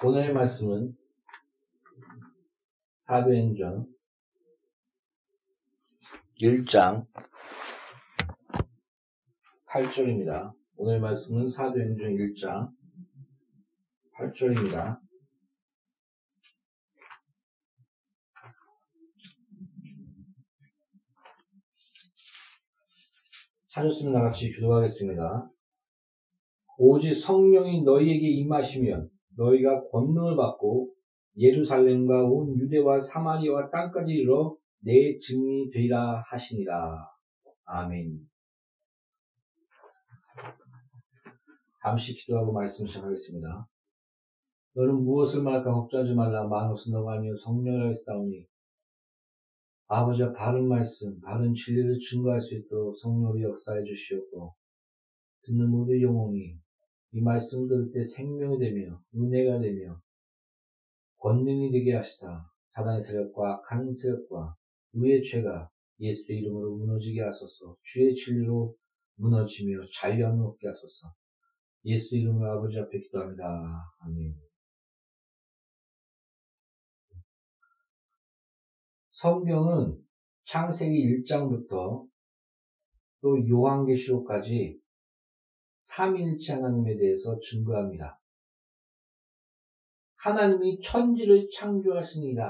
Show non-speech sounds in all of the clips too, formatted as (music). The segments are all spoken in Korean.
오늘의 말씀은 사도행전 1장 8절입니다. 오늘 말씀은 사도행전 1장 8절입니다. 찾았으면 나같이 기도하겠습니다. 오직 성령이 너희에게 임하시면 너희가 권능을 받고 예루살렘과 온 유대와 사마리아와 땅까지 이르러 내 증인이 되리라 하시니라. 아멘. 잠시 기도하고 말씀 시작하겠습니다. 너는 무엇을 말할까 걱정하지 말라. 마음것은 너가 아니요 성령을 싸우니 아버지와 바른 말씀, 바른 진리를 증거할 수 있도록 성령으로 역사해 주시옵고 듣는 모두 영혼이 이 말씀을 들을 때 생명이 되며 은혜가 되며 권능이 되게 하시사 사단의 세력과 악한 세력과 우리의 죄가 예수의 이름으로 무너지게 하소서 주의 진리로 무너지며 자유함을 얻게 하소서 예수 이름으로 아버지 앞에 기도합니다. 아멘. 성경은 창세기 1장부터 또 요한계시록까지 삼일체 하나님에 대해서 증거합니다. 하나님이 천지를 창조하시니라.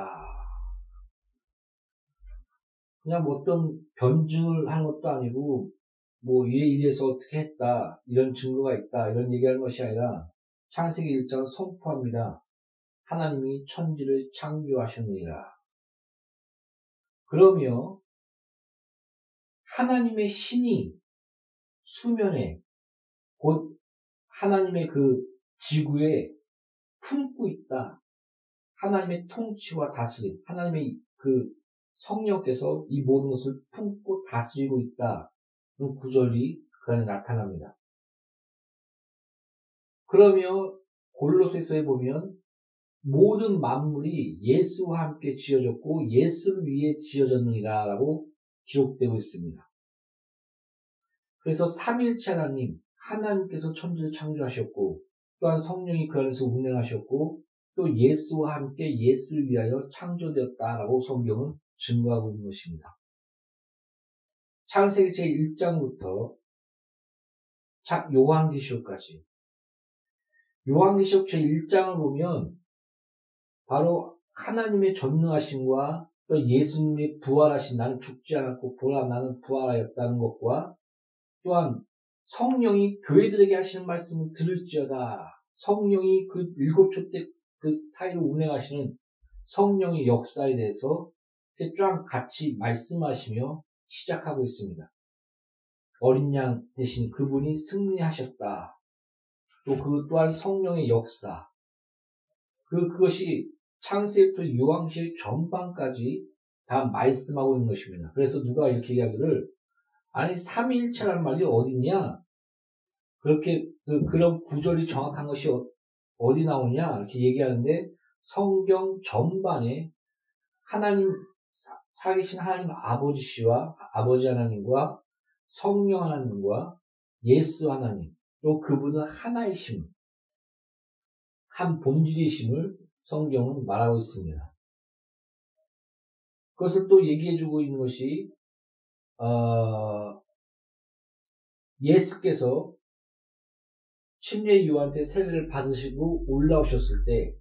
그냥 뭐 어떤 변증을 하는 것도 아니고 뭐얘 이래서 어떻게 했다 이런 증거가 있다 이런 얘기하는 것이 아니라 창세기 1장을 선포합니다. 하나님이 천지를 창조하셨느니라. 그러며 하나님의 신이 수면에 곧 하나님의 그 지구에 품고 있다. 하나님의 통치와 다스림, 하나님의 그 성령께서 이 모든 것을 품고 다스리고 있다. 그런 구절이 그 안에 나타납니다. 그러며 골로새서에 보면 모든 만물이 예수와 함께 지어졌고 예수를 위해 지어졌느니라 라고 기록되고 있습니다. 그래서 삼일체 하나님, 하나님께서 천지를 창조하셨고 또한 성령이 그 안에서 운행하셨고 또 예수와 함께 예수를 위하여 창조되었다라고 성경은 증거하고 있는 것입니다. 창세기 제1장부터 요한계시록까지 요한계시록 제1장을 보면 바로 하나님의 전능하심과 또 예수님의 부활하신 나는 죽지 않았고 보라 나는 부활하였다는 것과 또한 성령이 교회들에게 하시는 말씀을 들을지어다. 성령이 그 일곱 초때그 사이를 운행하시는 성령의 역사에 대해서 쫙 같이 말씀하시며 시작하고 있습니다. 어린 양 대신 그분이 승리하셨다. 또 그 또한 성령의 역사. 그, 그것이 창세부터 유황실 전반까지 다 말씀하고 있는 것입니다. 그래서 누가 이렇게 이야기를 아니 삼위일체라는 말이 어딨냐? 그렇게 그, 그런 구절이 정확한 것이 어, 디 나오냐? 이렇게 얘기하는데 성경 전반에 하나님 살계신 하나님 아버지씨와 아버지 하나님과 성령 하나님과 예수 하나님 또 그분은 하나이심 한 본질이심을 성경은 말하고 있습니다. 그것을 또 얘기해주고 있는 것이 어, 예수께서 침례 요한테 세례를 받으시고 올라오셨을 때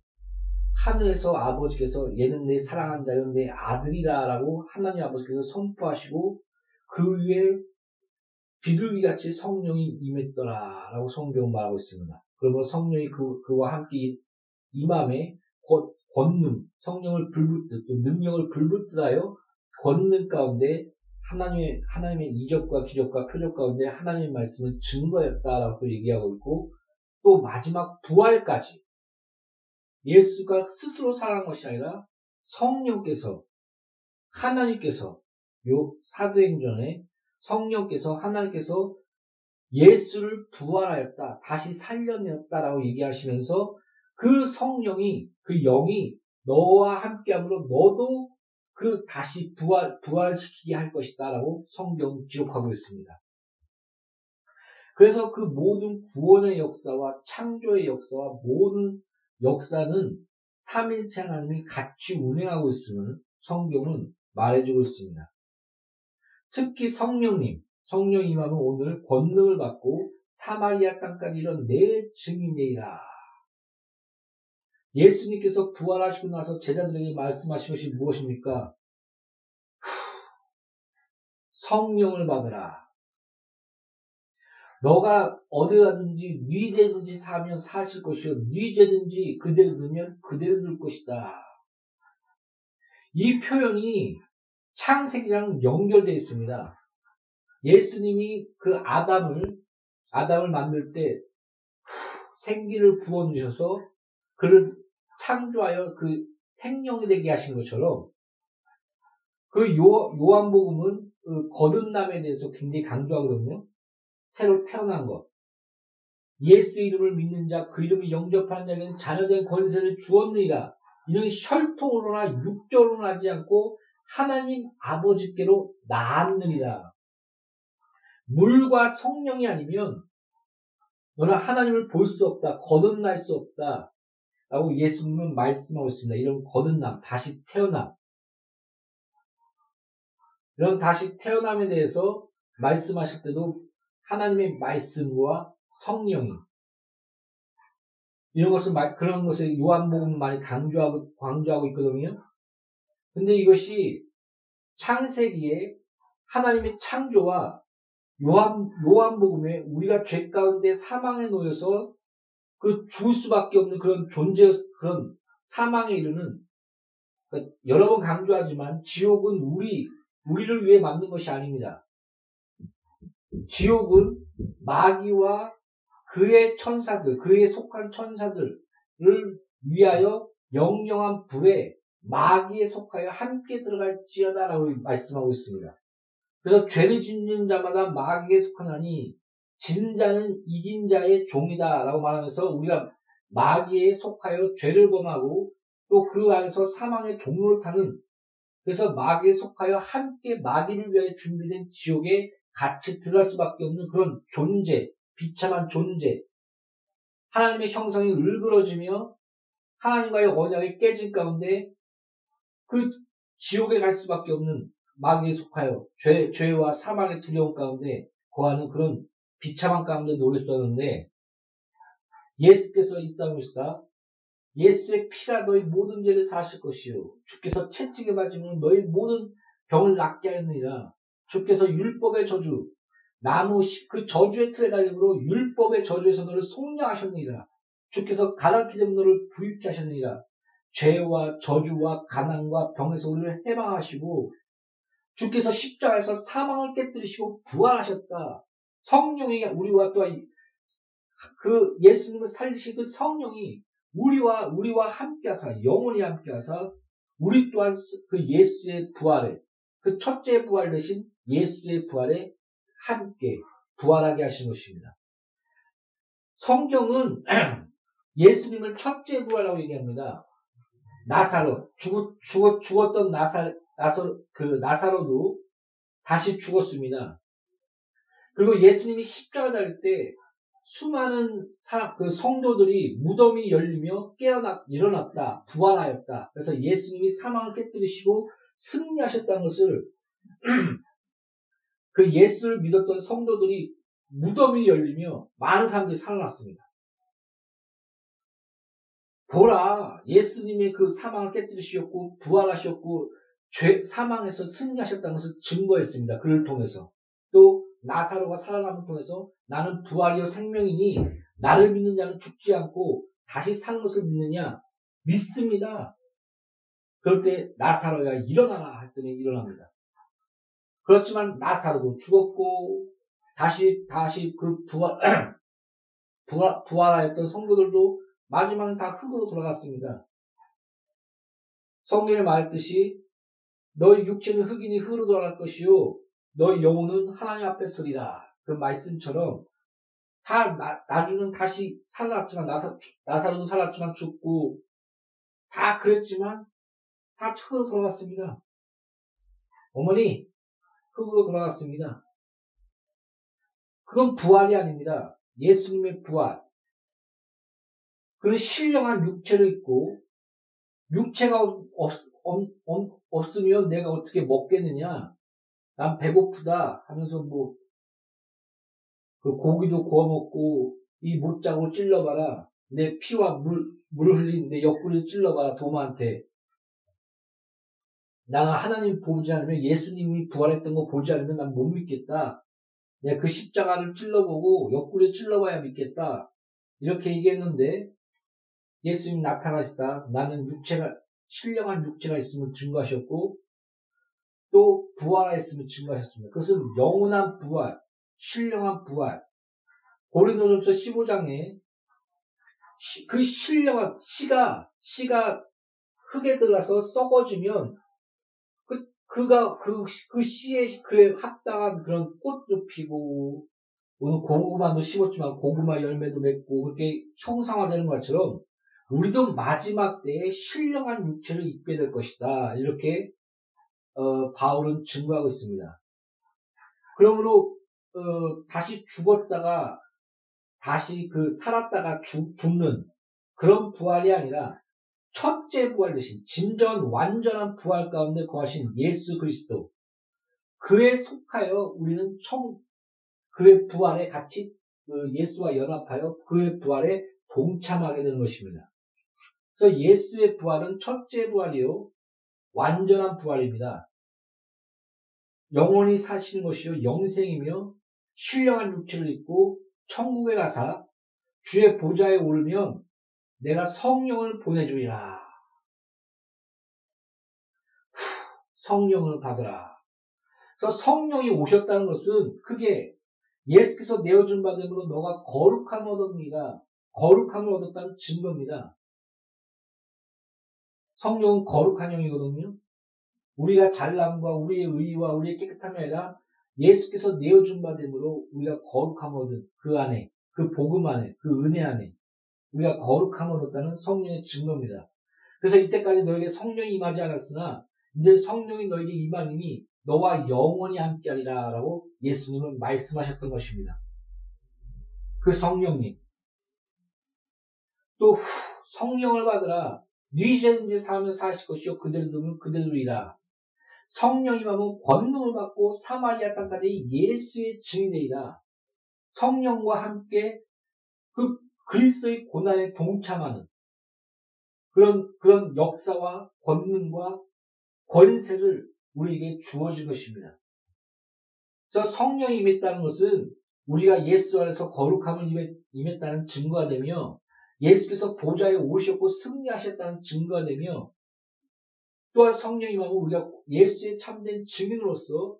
하늘에서 아버지께서 얘는 내 사랑하는 자요 내 아들이라라고 하나님 아버지께서 선포하시고 그 위에 비둘기 같이 성령이 임했더라라고 성경은 말하고 있습니다. 그러면 성령이 그, 그와 함께 임함에 곧 권능, 성령을 불붙듯 또 능력을 불붙듯하여 권능 가운데 하나님의 하나님의 이적과 기적과 표적 가운데 하나님의 말씀을 증거했다라고 얘기하고 있고 또 마지막 부활까지 예수가 스스로 살아난 것이 아니라 성령께서 하나님께서 요 사도행전에 성령께서 하나님께서 예수를 부활하였다 다시 살려냈다라고 얘기하시면서 그 성령이 그 영이 너와 함께함으로 너도 그 다시 부활 부활시키게 할 것이다라고 성경 기록하고 있습니다. 그래서 그 모든 구원의 역사와 창조의 역사와 모든 역사는 삼일체 하나님이 같이 운행하고 있음을 성경은 말해주고 있습니다. 특히 성령님, 성령 임하면 오늘 권능을 받고 사마리아 땅까지 이런 내 증인이라. 예수님께서 부활하시고 나서 제자들에게 말씀하신 것이 무엇입니까? 성령을 받으라. 너가 어디 가든지 네 죄든지 사면 사실 것이요 네 죄든지 그대로 두면 그대로 둘 것이다. 이 표현이 창세기랑 연결되어 있습니다. 예수님이 그 아담을 아담을 만들 때 생기를 부어 주셔서 그를 창조하여 그 생명이 되게 하신 것처럼 그 요, 요한복음은 그 거듭남에 대해서 굉장히 강조하거든요. 새로 태어난 것. 예수 이름을 믿는 자, 그 이름을 영접하는 자에게는 자녀된 권세를 주었느니라. 이는 혈통으로나 육적으로 하지 않고 하나님 아버지께로 나았느니라. 물과 성령이 아니면 너는 하나님을 볼 수 없다. 거듭날 수 없다. 라고 예수님은 말씀하고 있습니다. 이런 거듭남, 다시 태어남. 이런 다시 태어남에 대해서 말씀하실 때도 하나님의 말씀과 성령이 이런 것을 그런 것을 요한복음 많이 강조하고 강조하고 있거든요. 근데 이것이 창세기에 하나님의 창조와 요한 요한복음에 우리가 죄 가운데 사망에 놓여서 그 죽을 수밖에 없는 그런 존재 그런 사망에 이르는 그러니까 여러 번 강조하지만 지옥은 우리 우리를 위해 만든 것이 아닙니다. 지옥은 마귀와 그의 천사들, 그에 속한 천사들을 위하여 영영한 불에 마귀에 속하여 함께 들어갈지어다라고 말씀하고 있습니다. 그래서 죄를 짓는 자마다 마귀에 속하나니 진 자는 이긴 자의 종이다라고 말하면서 우리가 마귀에 속하여 죄를 범하고 또 그 안에서 사망의 종로를 타는 그래서 마귀에 속하여 함께 마귀를 위하여 준비된 지옥에 같이 들어갈 수밖에 없는 그런 존재, 비참한 존재. 하나님의 형성이 을그러지며 하나님과의 언약이 깨진 가운데 그 지옥에 갈 수밖에 없는 마귀에 속하여 죄, 죄와 사망의 두려움 가운데 거하는 그런 비참한 가운데 놓여 있었는데 예수께서 이 땅을 사 예수의 피가 너희 모든 죄를 사실 것이요. 주께서 채찍에 맞으면 너희 모든 병을 낫게 하였느니라. 주께서 율법의 저주 나무 그 저주의 틀에 달림으로 율법의 저주에서 너를 속량하셨느니라. 주께서 가라키 된 너를 부유케 하셨느니라. 죄와 저주와 가난과 병에서 우리를 해방하시고 주께서 십자가에서 사망을 깨뜨리시고 부활하셨다. 성령이 우리와 또그 예수님을 살리신 그 성령이 우리와 우리와 함께하사 영원히 함께하사 우리 또한 그 예수의 부활에 그 첫째 부활 대신 예수의 부활에 함께 부활하게 하신 것입니다. 성경은 (clears throat) 예수님을 첫째 부활이라고 얘기합니다. 나사로 죽었, 죽었, 죽었던 나사, 나서, 그 나사로도 다시 죽었습니다. 그리고 예수님이 십자가 달릴 때 수많은 사람, 그 성도들이 무덤이 열리며 깨어났, 일어났다, 부활하였다. 그래서 예수님이 사망을 깨뜨리시고 승리하셨다는 것을 (clears throat) 그 예수를 믿었던 성도들이 무덤이 열리며 많은 사람들이 살아났습니다. 보라, 예수님의 그 사망을 깨뜨리셨고 부활하셨고 죄, 사망에서 승리하셨다는 것을 증거했습니다. 그를 통해서. 또 나사로가 살아남을 통해서 나는 부활이요 생명이니 나를 믿는 자는 죽지 않고 다시 사는 것을 믿느냐? 믿습니다. 그럴 때 나사로가 일어나라 했더니 일어납니다. 그렇지만 나사로도 죽었고 다시 다시 그 부활 (clears throat) 부활 부활하였던 성도들도 마지막은 다 흙으로 돌아갔습니다. 성경에 말했듯이 너희 육체는 흙이니 흙으로 돌아갈 것이요 너희 영혼은 하나님 앞에 서리라. 그 말씀처럼 다 나, 나중은 다시 살았지만 나사, 나사로도 살았지만 죽고 다 그랬지만 다 흙으로 돌아갔습니다. 어머니 흙으로 돌아갔습니다. 그건 부활이 아닙니다. 예수님의 부활. 그런 신령한 육체를 입고 육체가 없, 없, 없, 없으면 내가 어떻게 먹겠느냐? 난 배고프다 하면서 뭐, 그 고기도 구워 먹고, 이 못자국을 찔러봐라. 내 피와 물, 물 흘린 내 옆구리를 찔러봐라, 도마한테. 나는 하나님 보지 않으면 예수님이 부활했던 거 보지 않으면 난 못 믿겠다. 내가 그 십자가를 찔러보고 옆구리를 찔러봐야 믿겠다. 이렇게 얘기했는데 예수님 나타나시다 나는 육체가 신령한 육체가 있음을 증거하셨고 또 부활했음을 증거하셨습니다. 그것은 영원한 부활, 신령한 부활. 고린도전서 15장에 그 신령한 씨가 씨가 흙에 들어가서 썩어지면 그 그가 그, 그 씨에 그에 합당한 그런 꽃도 피고 오늘 고구마도 심었지만 고구마 열매도 맺고 그렇게 형상화되는 것처럼 우리도 마지막 때에 신령한 육체를 입게 될 것이다. 이렇게 어, 바울은 증거하고 있습니다. 그러므로 어, 다시 죽었다가 다시 그 살았다가 죽, 죽는 그런 부활이 아니라 첫째 부활 대신 진전 완전한 부활 가운데 거하신 예수 그리스도 그에 속하여 우리는 청 그의 부활에 같이 그 예수와 연합하여 그의 부활에 동참하게 되는 것입니다. 그래서 예수의 부활은 첫째 부활이요. 완전한 부활입니다. 영원히 사시는 것이요. 영생이며 신령한 육체를 입고 천국에 가사 주의 보좌에 오르면 내가 성령을 보내주리라. 성령을 받으라. 그래서 성령이 오셨다는 것은 크게 예수께서 내어준 바됨으로 너가 거룩함을 얻었니가 거룩함을 얻었다는 증거입니다. 성령은 거룩한 영이거든요. 우리가 잘남과 우리의 의와 우리의 깨끗함이 아니라 예수께서 내어준 바 됨으로 우리가 거룩함을 얻은 그 안에, 그 복음 안에, 그 은혜 안에 우리가 거룩함을 얻었다는 성령의 증거입니다. 그래서 이때까지 너에게 성령이 임하지 않았으나 이제 성령이 너에게 임하니 너와 영원히 함께하리라 라고 예수님은 말씀하셨던 것입니다. 그 성령님. 또 후, 성령을 받으라. 네 죄든지 사하면 사실 것이요 그대로 두면 그대로이라. 성령이 하면 권능을 받고 사마리아 땅까지 예수의 증인되리라. 성령과 함께 그 그리스도의 고난에 동참하는 그런 그런 역사와 권능과 권세를 우리에게 주어진 것입니다. 그래서 성령이 임했다는 것은 우리가 예수 안에서 거룩함을 임했다는 증거가 되며 예수께서 보좌에 오셨고 승리하셨다는 증거가 되며 또한 성령이 임하면 우리가 예수의 참된 증인으로서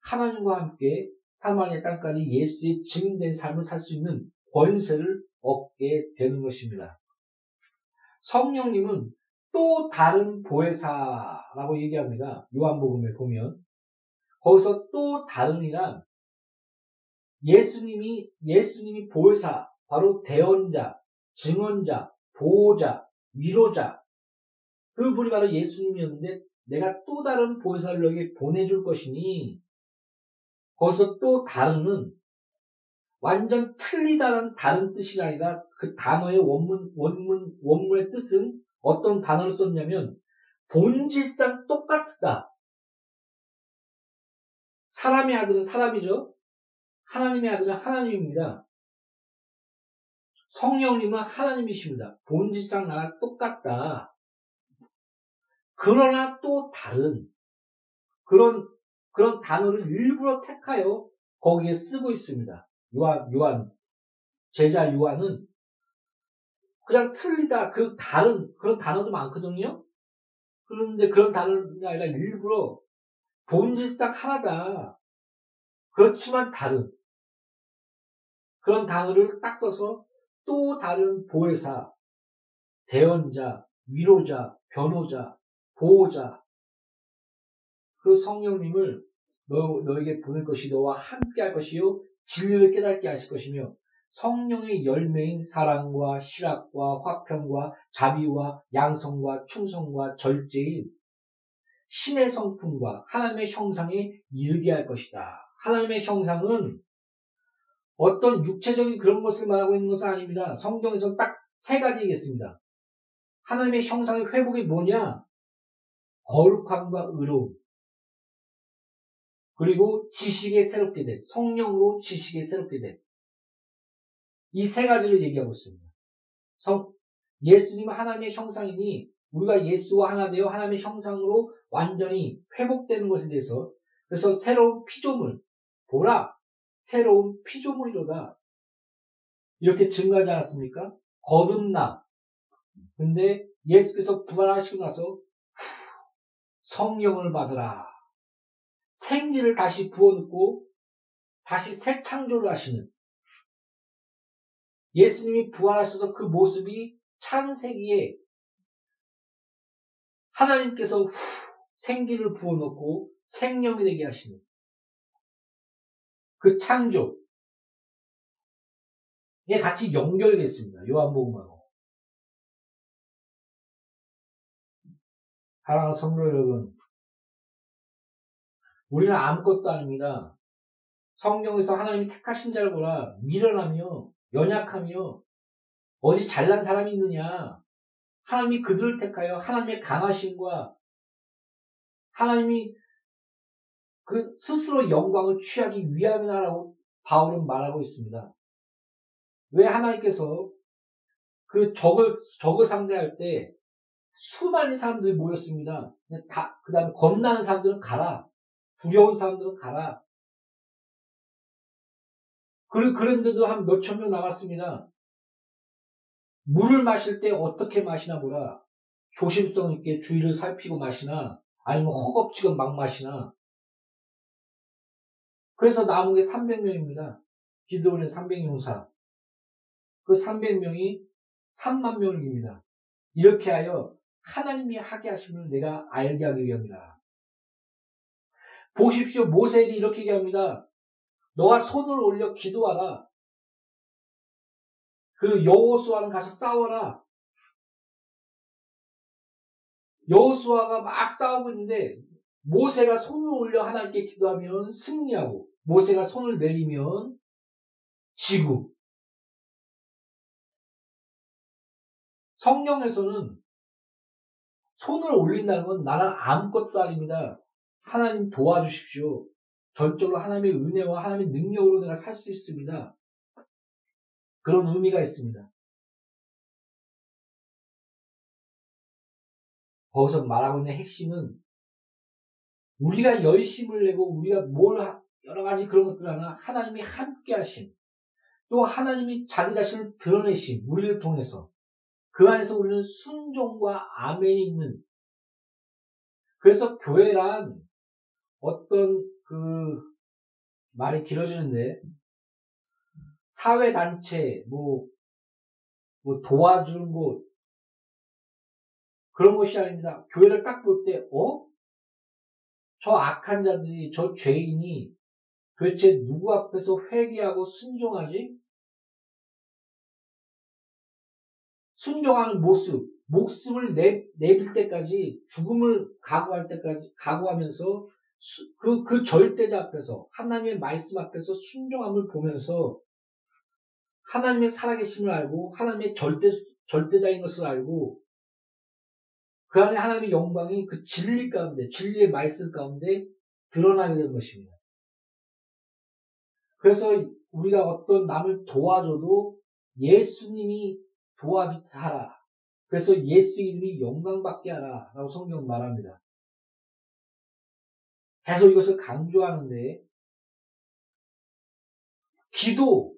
하나님과 함께 사마리아 땅까지 예수의 증인된 삶을 살 수 있는 권세를 얻게 되는 것입니다. 성령님은 또 다른 보혜사라고 얘기합니다. 요한복음에 보면 거기서 또 다른이란 예수님이 예수님이 보혜사 바로 대언자, 증언자, 보호자, 위로자 그 분이 바로 예수님이었는데 내가 또 다른 보혜사를 너에게 보내줄 것이니 거기서 또 다른은 완전 틀리다는 다른 뜻이 아니라 그 단어의 원문 원문 원문의 뜻은 어떤 단어를 썼냐면 본질상 똑같다. 사람의 아들은 사람이죠. 하나님의 아들은 하나님입니다. 성령님은 하나님이십니다. 본질상 나랑 똑같다. 그러나 또 다른 그런 그런 단어를 일부러 택하여 거기에 쓰고 있습니다. 요한 요한 제자 요한은 그냥 틀리다. 그 다른, 그런 단어도 많거든요? 그런데 그런 단어가 아니라 일부러 본질상 하나다. 그렇지만 다른. 그런 단어를 딱 써서 또 다른 보혜사, 대언자, 위로자, 변호자, 보호자, 그 성령님을 너, 너에게 보낼 것이 너와 함께 할 것이요. 진리를 깨닫게 하실 것이며 성령의 열매인 사랑과 희락과 화평과 자비와 양성과 충성과 절제인 신의 성품과 하나님의 형상에 이르게 할 것이다. 하나님의 형상은 어떤 육체적인 그런 것을 말하고 있는 것은 아닙니다. 성경에서 딱 세 가지이겠습니다. 하나님의 형상의 회복이 뭐냐? 거룩함과 의로움. 그리고 지식에 새롭게 됨. 성령으로 지식에 새롭게 됨. 이 세 가지를 얘기하고 있습니다. 성, 예수님은 하나님의 형상이니 우리가 예수와 하나 되어 하나님의 형상으로 완전히 회복되는 것에 대해서 그래서 새로운 피조물 보라 새로운 피조물이로다. 이렇게 증가하지 않았습니까? 거듭나. 근데 예수께서 부활하시고 나서 성령을 받으라. 생기를 다시 부어넣고 다시 새 창조를 하시는 예수님이 부활하셔서 그 모습이 창세기에 하나님께서 후, 생기를 부어놓고 생명이 되게 하시는 그 창조. 에 같이 연결됐습니다. 요한복음하고. 사랑하는 성도 여러분. 우리는 아무것도 아닙니다. 성경에서 하나님이 택하신 자를 보라. 미련하며 연약하며 어디 잘난 사람이 있느냐. 하나님이 그들을 택하여 하나님의 강하심과 하나님이 그 스스로 영광을 취하기 위함이라고 바울은 말하고 있습니다. 왜 하나님께서 그 적을, 적을 상대할 때 수많은 사람들이 모였습니다. 다, 그 다음에 겁나는 사람들은 가라. 두려운 사람들은 가라. 그런데도 한 몇천 명 남았습니다. 물을 마실 때 어떻게 마시나 보라. 조심성 있게 주위를 살피고 마시나 아니면 허겁지겁 막 마시나. 그래서 남은 게 300명입니다. 기도원의 300용사. 그 300명이 3만 명입니다. 이렇게 하여 하나님이 하게 하심을 내가 알게 하기 위함이라. 보십시오. 모세에게 이렇게 얘기합니다. 너가 손을 올려 기도하라. 그 여호수아는 가서 싸워라. 여호수아가 막 싸우고 있는데 모세가 손을 올려 하나님께 기도하면 승리하고 모세가 손을 내리면 지구. 성경에서는 손을 올린다는 건 나는 아무것도 아닙니다. 하나님 도와주십시오. 전적으로 하나님의 은혜와 하나님의 능력으로 내가 살 수 있습니다. 그런 의미가 있습니다. 거기서 말하고 있는 핵심은 우리가 열심을 내고 우리가 뭘 여러 가지 그런 것들 하나 하나님이 함께 하신 또 하나님이 자기 자신을 드러내신 우리를 통해서 그 안에서 우리는 순종과 아멘이 있는 그래서 교회란 어떤 그 말이 길어지는데 사회 단체, 뭐, 뭐 도와주는 곳, 그런 것이 아닙니다. 교회를 딱 볼 때, 어? 저 악한 자들이, 저 죄인이 도대체 누구 앞에서 회개하고 순종하지? 순종하는 모습, 목숨을 내, 내빌 때까지, 죽음을 각오할 때까지, 각오하면서 그, 그 절대자 앞에서, 하나님의 말씀 앞에서 순종함을 보면서 하나님의 살아계심을 알고 하나님의 절대 절대자인 것을 알고 그 안에 하나님의 영광이 그 진리 가운데 진리의 말씀 가운데 드러나게 된 것입니다. 그래서 우리가 어떤 남을 도와줘도 예수님이 도와주하라. 그래서 예수 이름이 영광받게 하라. 라고 성경 말합니다. 계속 이것을 강조하는데, 기도,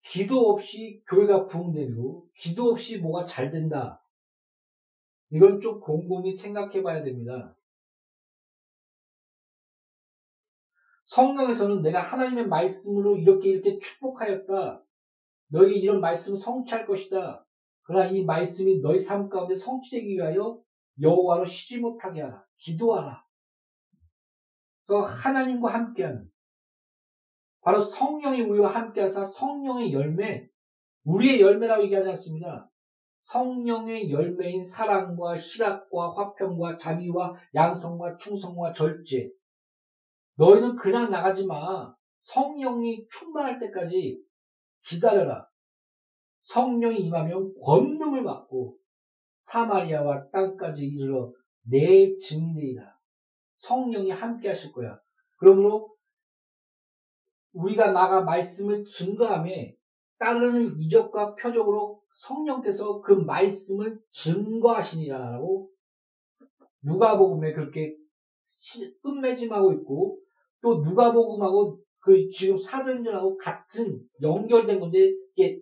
기도 없이 교회가 부흥되고 기도 없이 뭐가 잘 된다. 이건 좀 곰곰이 생각해 봐야 됩니다. 성경에서는 내가 하나님의 말씀으로 이렇게 이렇게 축복하였다. 너에게 이런 말씀을 성취할 것이다. 그러나 이 말씀이 너희 삶 가운데 성취되기 위하여 여호와로 쉬지 못하게 하라. 기도하라. 그래서 하나님과 함께하는 바로 성령이 우리와 함께하사 성령의 열매, 우리의 열매라고 얘기하지 않습니다. 성령의 열매인 사랑과 희락과 화평과 자비와 양성과 충성과 절제. 너희는 그냥 나가지 마. 성령이 충만할 때까지 기다려라. 성령이 임하면 권능을 받고 사마리아와 땅까지 이르러 내 증인이다. 성령이 함께 하실 거야. 그러므로 우리가 나가 말씀을 증거함에 따르는 이적과 표적으로 성령께서 그 말씀을 증거하시니라라고 누가복음에 그렇게 끝맺음하고 있고 또 누가복음하고 그 지금 사도행전하고 같은 연결된 건데 이게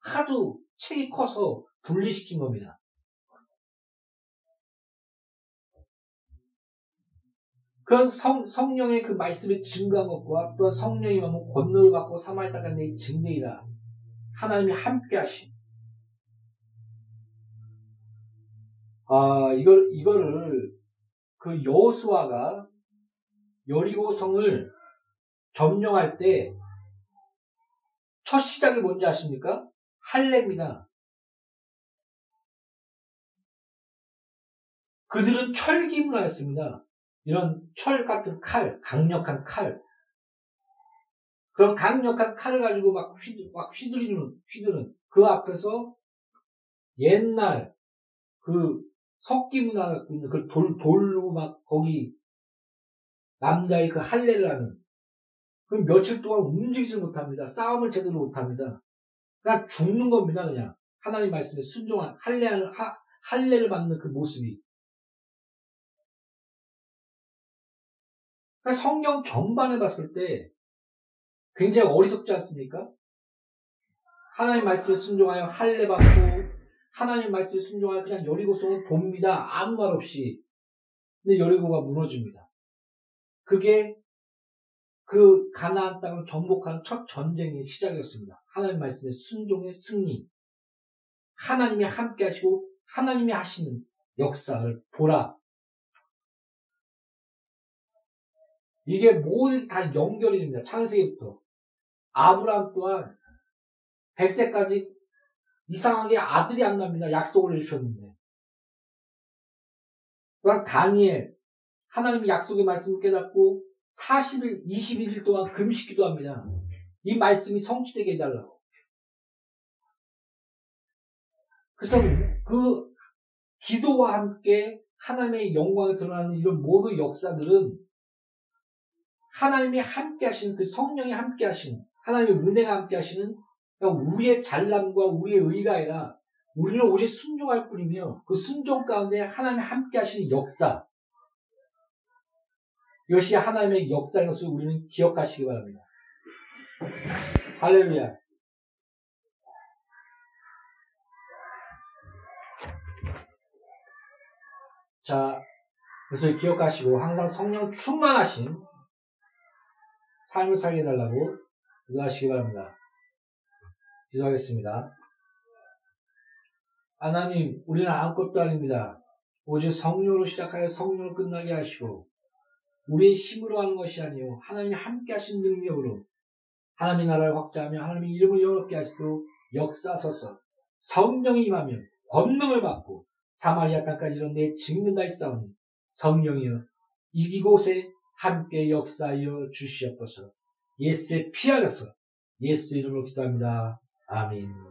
하도 책이 커서 분리시킨 겁니다. 그런 성, 성령의 그 말씀을 증거한 것과 또 성령이 마음 권능을 받고 사마리 땅에 내 증거이다. 하나님이 함께 하신. 아, 이걸, 이거를 그 여수아가 여리고성을 점령할 때 첫 시작이 뭔지 아십니까? 할례입니다. 그들은 철기 문화 였습니다. 이런 철 같은 칼, 강력한 칼. 그런 강력한 칼을 가지고 막, 휘, 막 휘두르는, 휘두르는 그 앞에서 옛날 그 석기 문화, 그 돌, 돌로 막 거기 남자의 그 할례를 하는 그 며칠 동안 움직이지 못합니다. 싸움을 제대로 못합니다. 그냥 죽는 겁니다. 그냥 하나님 말씀에 순종한 할례하는 할례를 받는 그 모습이 그러니까 성경 전반에 봤을 때 굉장히 어리석지 않습니까? 하나님 말씀을 순종하여 할례 받고 하나님 말씀을 순종하여 그냥 여리고성을 봅니다. 아무 말 없이. 근데 여리고가 무너집니다. 그게 그 가나안 땅을 정복하는 첫 전쟁의 시작이었습니다. 하나님 말씀의 순종의 승리. 하나님이 함께 하시고 하나님이 하시는 역사를 보라. 이게 모두 다 연결이 됩니다. 창세기부터. 아브라함 또한 100세까지 이상하게 아들이 안 납니다. 약속을 해주셨는데. 또한 다니엘, 하나님의 약속의 말씀을 깨닫고 40일, 21일 동안 금식 기도합니다. 이 말씀이 성취되게 해달라고. 그래서 그 기도와 함께 하나님의 영광을 드러나는 이런 모든 역사들은 하나님이 함께 하시는 그 성령이 함께 하시는 하나님의 은혜가 함께 하시는 우리의 잘남과 우리의 의가 아니라 우리는 오직 순종할 뿐이며 그 순종 가운데 하나님이 함께 하시는 역사 이것이 하나님의 역사인 것을 우리는 기억하시기 바랍니다. 할렐루야. 자, 그것을 기억하시고 항상 성령 충만하신 삶을 살게 해달라고 기도하시기 바랍니다. 기도하겠습니다. 하나님, 우리는 아무것도 아닙니다. 오직 성령으로 시작하여 성령을 끝나게 하시고 우리의 힘으로 하는 것이 아니요 하나님이 함께 하신 능력으로 하나님의 나라를 확장하며 하나님의 이름을 영롭게 하시도록 역사하소서 성령이 임하면 권능을 받고 사마리아 땅까지 이런 내 증는다 있사오니 성령이여 이곳에 함께 역사하여 주시옵소서. 예수의 피 안에서 예수 이름으로 기도합니다. 아멘.